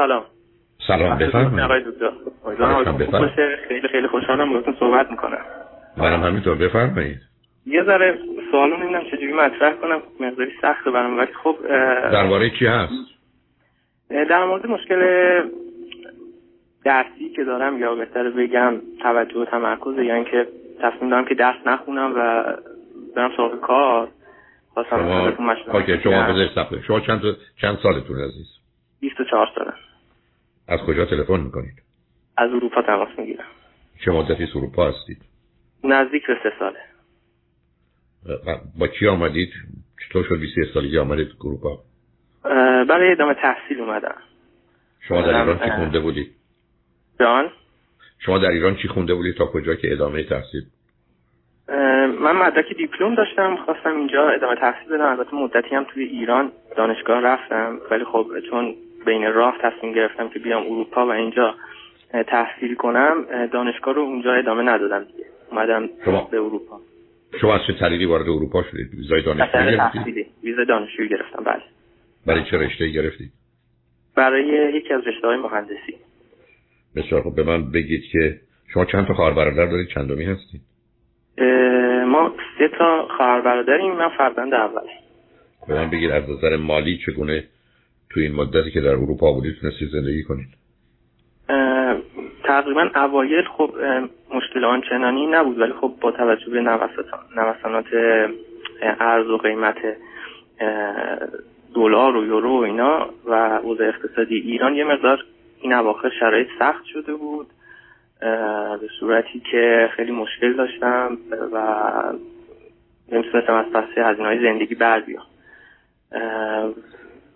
سلام. سلام بفرمایید. آقای دکتر. امیدوارم خیلی خیلی خوشحالم باهاتون صحبت می‌کنم. منم همینطور. بفرمایید. یه ذره سوالو نمی‌دونم چجوری مطرح کنم؟ مقداری سخته برام ولی خب درباره چی هست؟ در مورد مشکل درسی که دارم یا بهتر بگم توجه و تمرکز یا اینکه تصمیم دارم که درس نخونم و برم سراغ کار. شما شما شما چند چند سالتون عزیز؟ 24 ساله از کجا تلفن می‌کنید؟ از اروپا تماس می‌گیرم. چه مدتی اروپا هستید؟ نزدیک به سه ساله. با کی آمدید؟ چطور شد 23 سالگی آمدید اروپا؟ برای ادامه تحصیل اومدم. شما در ایران چی خونده بودید جان؟ شما در ایران چی خونده بودید تا کجا که ادامه تحصیل؟ من مدرک دیپلم داشتم خواستم اینجا ادامه تحصیل بدم. البته مدتی هم توی ایران دانشگاه رفتم. ولی خب چون بین راه تصمیم گرفتم که بیام اروپا و اینجا تحصیل کنم. دانشگاه رو اونجا ادامه ندادم دیگه. اومدم شما به اروپا. شما از چه طریقی وارد اروپا شدید؟ ویزای دانشجویی گرفتید؟ ویزای دانشجویی گرفتم بله. برای چه رشته گرفتید؟ برای یکی از رشته های مهندسی. بسیار خب به من بگید که شما چند تا خواهر برادر دارید؟ چندمی هستید؟ ما سه تا خواهر برادریم. من فرزند اول. به من بگید از نظر مالی چگونه تو این مدتی که در اروپا بودید تونستید زندگی کنید. تقریبا اوایل خب مشکل آنچنانی نبود ولی خب با توجه به نوسانات ارز و قیمت دلار و یورو و اینا و اوضاع اقتصادی ایران یه مقدار این اواخر شرایط سخت شده بود به صورتی که خیلی مشکل داشتم و نمی‌تونستم از پس هزینه زندگی بر بیام.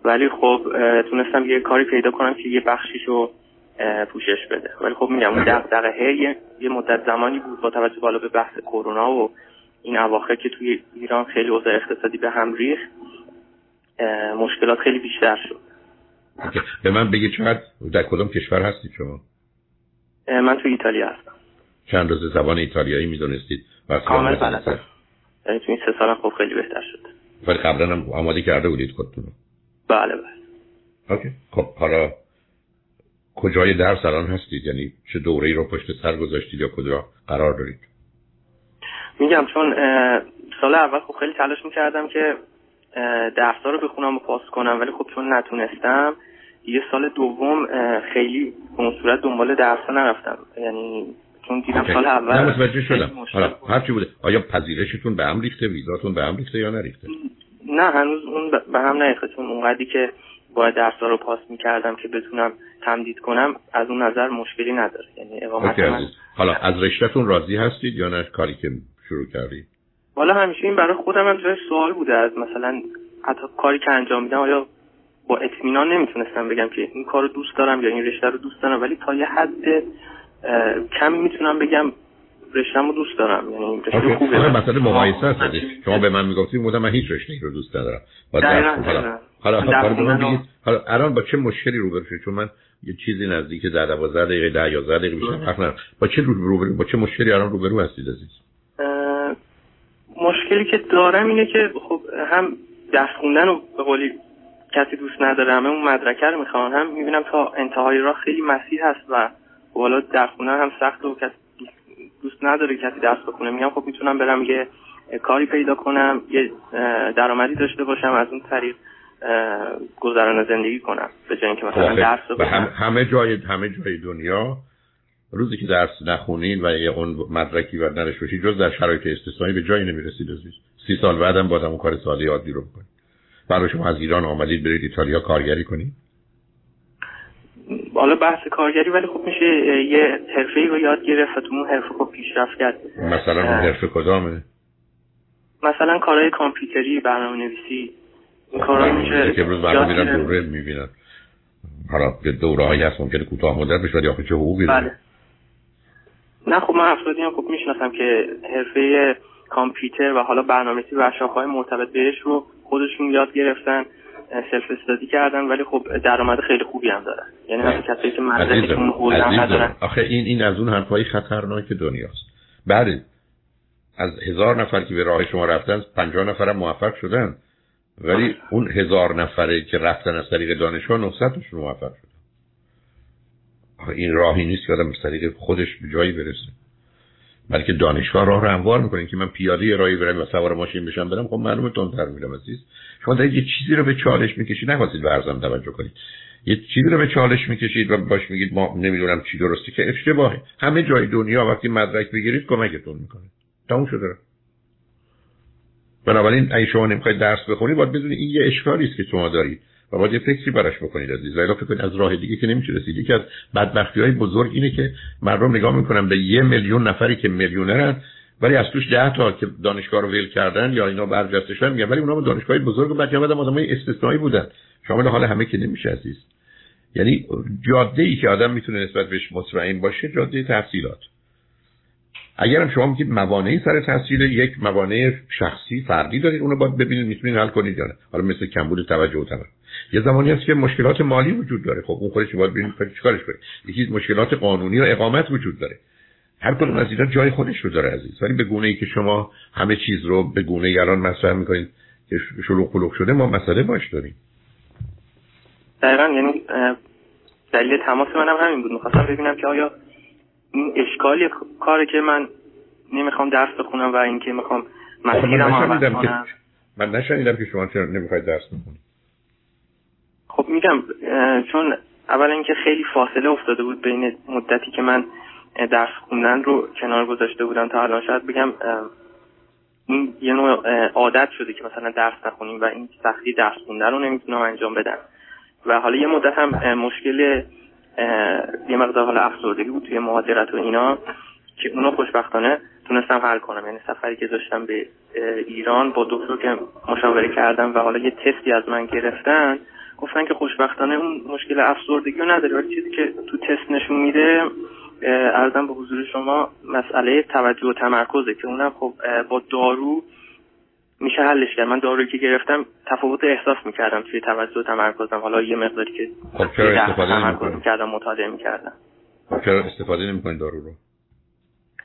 ولی خب تونستم یه کاری پیدا کنم که یه بخشیشو پوشش بده. ولی خب میگم اون دغدغه یه،, یه مدت زمانی بود با توجه بالا به بحث کرونا و این اواخر که توی ایران خیلی اوضاع اقتصادی به هم ریخت مشکلات خیلی بیشتر شد. به من بگید چقدر در کدام کشور هستید شما؟ من توی ایتالیا هستم. چند روز زبان ایتالیایی می‌دونستید؟ کامل بلدم توی این سه سال خب خیلی بهتر شد ولی قبلا هم آماده کرده بودید خودتون بله بله. اوکی. خب حالا کجای درس الان هستید؟ یعنی چه دوره ای رو پشت سر گذاشتید یا کجا قرار دارید؟ میگم چون سال اول خب خیلی تلاش می‌کردم که درسا رو بخونم و پاس کنم ولی خب چون نتونستم یه سال دوم خیلی به اون صورت دنبال درسا نرفتم. یعنی چون دیدم سال اول نه متوجه شدم. حالا هر چی بوده. آیا پذیرشتون به هم ریخته؟ ویزاتون به هم ریخته یا نریخته؟ نه هنوز اون به هم نریخته چون اونقدری که باید درسا رو پاس می‌کردم که بتونم تمدید کنم از اون نظر مشکلی نداره. یعنی اقامت من... حالا از رشتهتون راضی هستید یا نه؟ کاری که شروع کردید حالا همیشه این برای خودم هم جای سوال بوده از مثلا حتی کاری که انجام میدم آیا با اطمینان نمی‌تونستم بگم که این کار رو دوست دارم یا این رشته رو دوست دارم ولی تا یه حد کمی می‌تونم بگم رشته‌مو دوست دارم. یعنی رشته خوبه. حالا مثلا مقایسه هست شما به من می‌گفتید بودم من هیچ رشته رو دوست ندارم. حالا حالا حالا حالا الان با چه مشکلی روبرو شدید چون من یه چیزی نزدیک 10 12 دقیقه 10 11 دقیقه بیشتر فرق نداره با چه روبرو با چه مشکلی الان روبرو هستید عزیز؟ مشکلی که دارم اینه که خب هم درس خوندن رو به قولی کسی دوست نداره همه اون مدرکه رو می‌خوان. هم می‌بینم تا انتهای راه خیلی مسیر هست و والا درس خوندن هم سخت و کسی دوست نداره کسی درس بخونه. میگم خب می‌تونم برم یه کاری پیدا کنم یه درآمدی داشته باشم از اون طریق گذران زندگی کنم. به جای اینکه مثلا درس هم همه جای همه جای دنیا روزی که درس نخونین و یه اون مدرکی و نداشته باشید جز در شرایط استثنایی به جایی نمی‌رسید عزیز. سی سال بعدم بازم اون کار ساده عادی رو بکنید. برای شما از ایران آمدید برید ایتالیا کارگری کنید. حالا بحث کارگری ولی خب میشه یه حرفه رو یاد گرفت و تو اون حرفه خب پیشرفت کرد. مثلا اون حرفه کدامه؟ مثلا کارهای کامپیوتری برنامه نویسی کارا میشه که امروز مردم میرن دوره می‌بینن. حالا به دوره هایی هست ممکنه کوتاه مدت بشه ولی آخه چه حقوقی بله. نه خب من افرادی هم خب می‌شناسم که حرفه کامپیوتر و حالا برنامه‌نویسی و های مرتبط بهش رو خودشون یاد گرفتن. سلف استادی کردن ولی خب درآمد خیلی خوبی هم دارن یعنی مثلا کسایی که مدرکشون هولدن ندارن. آخه این این از اون حرفای خطرناک دنیاست. بله از هزار نفر که به راه شما رفتن پنجاه نفر هم موفق شدن. ولی اون هزار نفره که رفتن از طریق دانشگاه 900 تاشون موفق شدن. این راهی نیست که آدم به خودش به جایی برسه. بلکه دانشگاه راه رو هموار می‌کنین که من پیاده راهی برم و سوار ماشین بشم برم خب معلومه تندتر میرم عزیز. شما دارید یه چیزی رو به چالش می‌کشید نخواستید به ارزم توجه کنید. یه چیزی رو به چالش می‌کشید و باش میگید ما نمی‌دونم چی درسته که اشتباهه. همه جای دنیا وقتی مدرک بگیرید کمکتون می‌کنه. تموم شده بنابراین اگه شما نمی‌خواید درس بخونید باید بدونید این یه اشکالی است که شما دارید. و باید یه فکری براش بکنید عزیز و فکر کنید از راه دیگه که نمیشه رسید یکی از بدبختی های بزرگ اینه که مردم نگاه می‌کنن به یه میلیون نفری که میلیونرن ولی از توش ده تا که دانشگاه رو ول کردن یا اینا برجسته شدن میگن ولی اونها دانشگاه بزرگ و بعد آدم آدمای استثنایی بودن. شامل حال همه که نمیشه عزیز. یعنی جاده ای که آدم می‌تونه نسبت بهش مطمئن باشه جاده تحصیلات. اگرم شما میگید موانعی سر تحصیل یک موانع شخصی فردی دارید اونو باید ببینید می‌تونید حل کنید یا نه. حالا مثل کمبود توجه و تمرکز. یه زمانی هست که مشکلات مالی وجود داره. خب اون خودش باید ببینید چیکارش کنید یکی مشکلات قانونی و اقامت وجود داره. هر کدوم از اینا جای خودش رو داره عزیز. ولی به گونه ای که شما همه چیز رو به گونه ای الان مطرح می‌کنید که شلوغ پلوغ شده ما مسئله باش داریم. دقیقا یعنی دلیل تماس منم همین بود. می‌خواستم ببینم که آیا این اشکالی کاری که من نمی‌خوام درس بخونم و اینکه می‌خوام مسیرم عوض کنم. من نشنیدم که شما چرا نمی‌خواید درس بخونید. خب میگم چون اول اینکه خیلی فاصله افتاده بود بین مدتی که من درس خوندن رو کنار گذاشته بودم تا الان شاید بگم این یه نوع عادت شده که مثلا درس نخونیم و این سختی درس خوندن رو نمی‌تونم انجام بدم. و حالا یه مدت هم مشکل یه مقدار حالا افسردگی بود توی مهاجرت و اینا که اونو خوشبختانه تونستم حل کنم. یعنی سفری که داشتم به ایران با دکتر که مشاوره کردم و حالا یه تستی از من گرفتن گفتن که خوشبختانه اون مشکل افسردگی رو نداره. ولی چیزی که تو تست نشون میده ارزم به حضور شما مسئله توجه و تمرکزه که اونم خب با دارو میشه حلش کرد. من دارویی که گرفتم تفاوت احساس می‌کردم توی توجه و تمرکزم. حالا یه مقداری که خب چرا استفاده نمی‌کنم کردم مطالعه می‌کردم. خب چرا استفاده نمی‌کنید دارو رو؟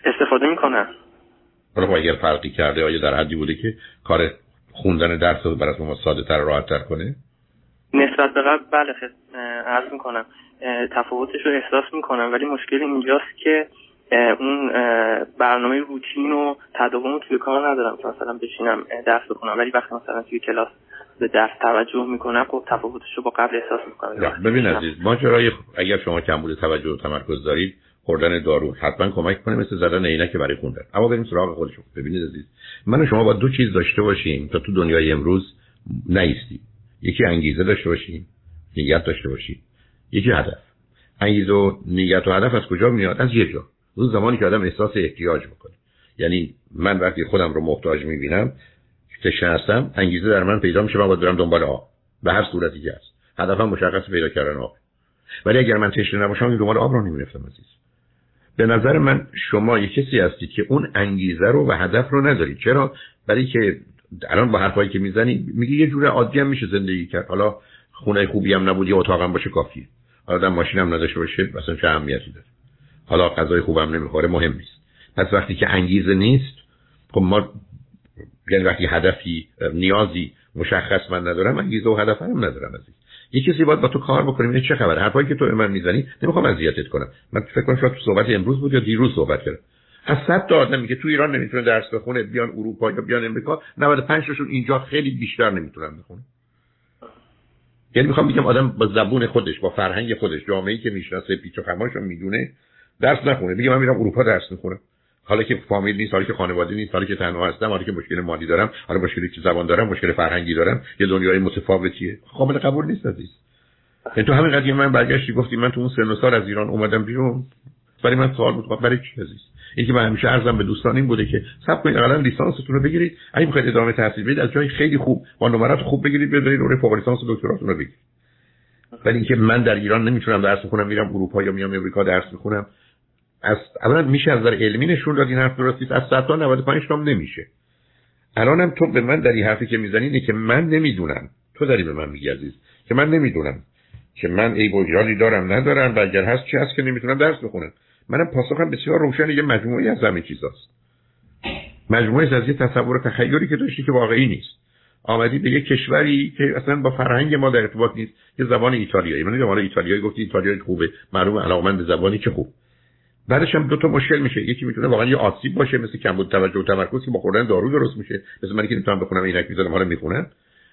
استفاده می‌کنم. حالا خب اگر فرقی کرده آیا در حدی بوده که کار خوندن درس رو برای شما ساده تر راحت تر کنه؟ نسبت به قبل بله عرض می‌کنم. تفاوتش رو احساس می‌کنم ولی مشکل اینجاست که اون برنامه روتین و تداوم توی کار ندارم. که مثلا بشینم درس بخونم. ولی وقتی مثلا توی کلاس به درس توجه می‌کنم خب تفاوتش رو با قبل احساس می‌کنم. ببین عزیز ماجرای اگر شما کمبود توجه و تمرکز دارید خوردن دارو حتما کمک کنه مثل زدن عینک برای خوندن. اما بریم سراغ خودشون. ببینید عزیز من و شما با دو چیز داشته باشیم تا تو دنیای امروز نیستیم. یکی انگیزه داشته باشیم نیت داشته باشیم. یکی هدف. انگیزه و نیت و هدف از کجا میاد؟ از یه جا. اون زمانی که آدم احساس احتیاج می‌کنه. یعنی من وقتی خودم رو محتاج می‌بینم تشنه هستم انگیزه در من پیدا میشه من باید برم دنبال آب. به هر صورتی که هست. هدفم مشخص پیدا کردن آب. ولی اگر من تشنه نباشم این دنبال آب رو نمی‌رفتم عزیز. به نظر من شما یه کسی هستید که اون انگیزه رو و هدف رو ندارید. چرا؟ برای که الان با حرفایی که می‌زنی میگی یه جور عادی هم میشه زندگی کرد. حالا خونه خوبی هم نبود یه اتاقم باشه کافیه. حالا ماشینم نداشته باشه مثلا چه اهمیتی داره؟ حالا غذای خوبم نمی‌خوره مهم نیست. پس وقتی که انگیزه نیست خب ما یعنی وقتی هدفی نیازی مشخص من ندارم انگیزه و هدف هم ندارم از یه کسی باید با تو کار بکنیم این چه خبره؟ حرفایی که تو به من می‌زنی نمی‌خوام اذیتت کنم. من فکر کنم شاید تو صحبت امروز بود یا دیروز صحبت کردم. از صد تا آدمی که تو ایران نمی‌تونه درس بخونه بیان اروپا یا بیان امریکا 95 تاشون اینجا خیلی بیشتر نمی‌تونن بخونه یعنی می‌خوام بگم آدم با زبون خودش با فرهنگ خودش جامعه‌ای که می‌شناسه پیچ و خماش می‌دونه درس نخونه. میگه من میرم اروپا درس می‌خونم. حالا که فامیل نیست حالا که خانواده نیست حالا که تنها هستم حالا که مشکل مالی دارم حالا مشکلی که زبان دارم مشکل فرهنگی دارم یه دنیای متفاوتیه. قابل قبول نیست عزیز. یعنی تو همین قضیه من برگشتی گفتی من تو اون سن و سال از ایران اومدم بیرون. برای من سوال بود خب برای چی عزیز؟ این که من همیشه عرضم به دوستان این بوده که صبر کنید اقلا لیسانستون رو بگیرید. اگه می‌خواید ادامه تحصیل بدید از جای خیلی خوب با نمرات خوب بگیرید بذارید دوره فوق لیسانس دکتراتون رو بگیرید. ولی اینکه من در ایران نمی‌تونم درس بخونم میرم اروپا یا میام امریکا درس می‌خونم. از اولا میشه از نظر علمی نشون داد این حرف درست از 100 تا 95 تام نمیشه. الانم تو به من در این حرفی که می‌زنی اینه که من نمی‌دونم. تو داری به من میگی عزیز که من نمی‌دونم. که من ای و دارم ندارم و اگر هست چی هست که نمی‌تونم درس بخونم. منم پاسخم بسیار روشن یه مجموعی از همه چیزاست. مجموعه از یه تصور تخیلی که داشتی که واقعی نیست. آمدی به یک کشوری که اصلا با فرهنگ ما در ارتباط نیست که زبان ایتالیایی. من حالا ایتالیایی گفتی ایتالیایی خوبه معلوم علاقمند به زبانی که خوب. بعدش هم دو تا مشکل میشه. یکی می‌تونه واقعا یه آسیب باشه مثل کمبود توجه و تمرکز که با خوردن دارو درست میشه مثل من که نمی‌تونم بخونم اینک می‌ذارم حالا می‌خونم.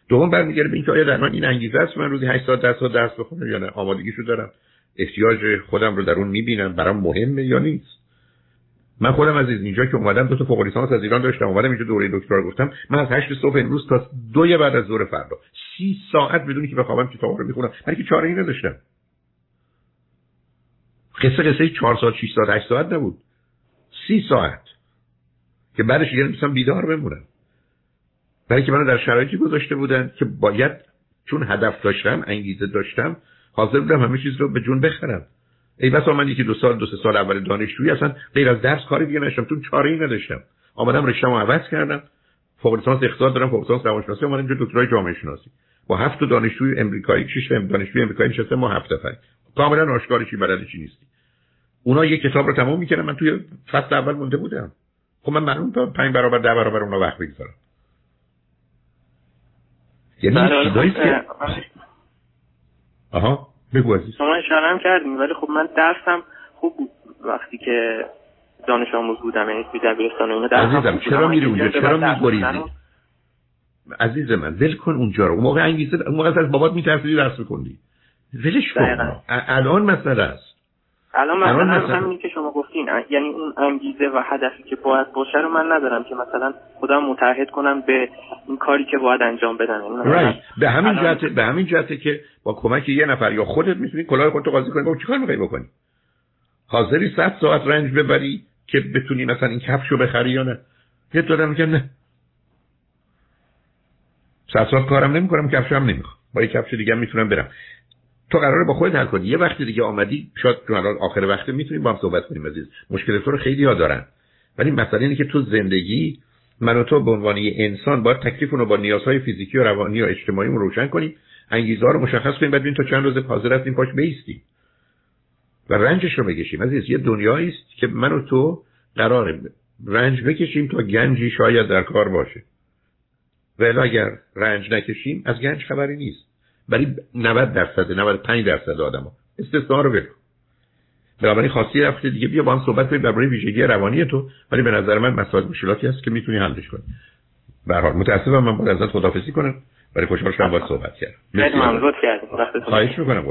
دوم برمیگرده به اینکه آیا در من این انگیزه است من روزی 8 ساعت 10 ساعت درس بخونم یا نه؟ آمادگیشو دارم. احتیاج خودم رو در اون می‌بینم برام مهمه یا نیست؟ من خودم از اینجا که اومدم دو تا فوق لیسانس از ایران داشتم اومدم اینجا دوره دکترا گفتم. من از 8 صبح امروز تا دو بعد از ظهر فردا. 30 ساعت بدون که بخوابم کتاب رو می‌خونم. برای که چاره ای نداشتم. قصه قصه 4 ساعت 6 ساعت 8 ساعت نبود. 30 ساعت. که بعدش دیگه نمی‌تونم بیدار بمونم برای که منو در شرایطی گذاشته بودن که باید چون هدف داشتم انگیزه داشتم حاضر بودم همه چیز رو به جون بخرم. ای بس من یکی دو سال دو سه سال اول دانشجویی اصلا غیر از درس کاری دیگه نشم چون چاره ای نداشتم. آمدم رشته‌مو عوض کردم. فوق لیسانس اقتصاد دارم فوق لیسانس روانشناسی اومدم اینجا دکترای جامعه شناسی. با هفت دانشجوی امریکایی شش دانشجوی امریکایی نشسته ما هفت نفر. کاملا آشکار چی بلد چی نیستی اونا یک کتاب رو تموم می‌کردن من توی فصل اول مونده بودم. خب من معلوم تا پنج برابر ده برابر اونا وقت بگذارم یعنی چیزایی خب، که آها بگو عزیز. شما اشاره کردیم ولی خب من درسم خوب بود وقتی که دانش آموز بودم یعنی توی دبیرستان اونجا عزیزم چرا میری اونجا؟ چرا میگریزی عزیز من ول کن اونجا رو. اون موقع انگیزه اون موقع از بابات میترسیدی درس بکنی ولش کن. الان مسئله است. الان مثلا همینی که شما گفتین یعنی اون انگیزه و هدفی که باید باشه رو من ندارم که مثلا خودم متحد کنم به این کاری که باید انجام بدم. یعنی به همین جهت به همین جهته که با کمک یه نفر یا خودت می‌تونی کلاه خودتو قاضی کنی. با چیکار می‌خوای بکنی؟ حاضری 100 ساعت رنج ببری که بتونی مثلا این کفشو بخری یا نه؟ یه دادم میگم نه. 100 ساعت کارم نمی‌کنم کفشم نمی‌خوام. با یه کفش دیگه می‌تونم برم. تو قراره با خودت حل کنی. یه وقتی دیگه آمدی شاید تو الان آخر وقت می‌تونیم با هم صحبت کنیم عزیز. مشکل تو رو خیلی ها دارن. ولی مسئله اینه که تو زندگی من و تو به عنوان انسان باید تکلیف رو با نیازهای فیزیکی و روانی و اجتماعی روشن کنیم. انگیزه رو مشخص کنیم. بعد تا چند روز حاضر هستیم پاش بیستیم. و رنجش رو بکشیم. عزیز یه دنیایی است که من و تو قراره رنج بکشیم تا گنجی شاید در کار باشه. ولی اگر رنج نکشیم از گنج خبری نیست. برای 90 درصد 95 درصد آدما استثنا رو بکن بنابراین خواستی رفته دیگه بیا با هم صحبت کنیم درباره ویژگی روانی تو ولی به نظر من مسائل مشکلاتی هست که می‌تونی حلش کنی. به هر حال متاسفم من باید ازت خدافظی کنم برای خوشحال شدم باید صحبت کردم. خیلی ممنون. کردم خواهش می‌کنم.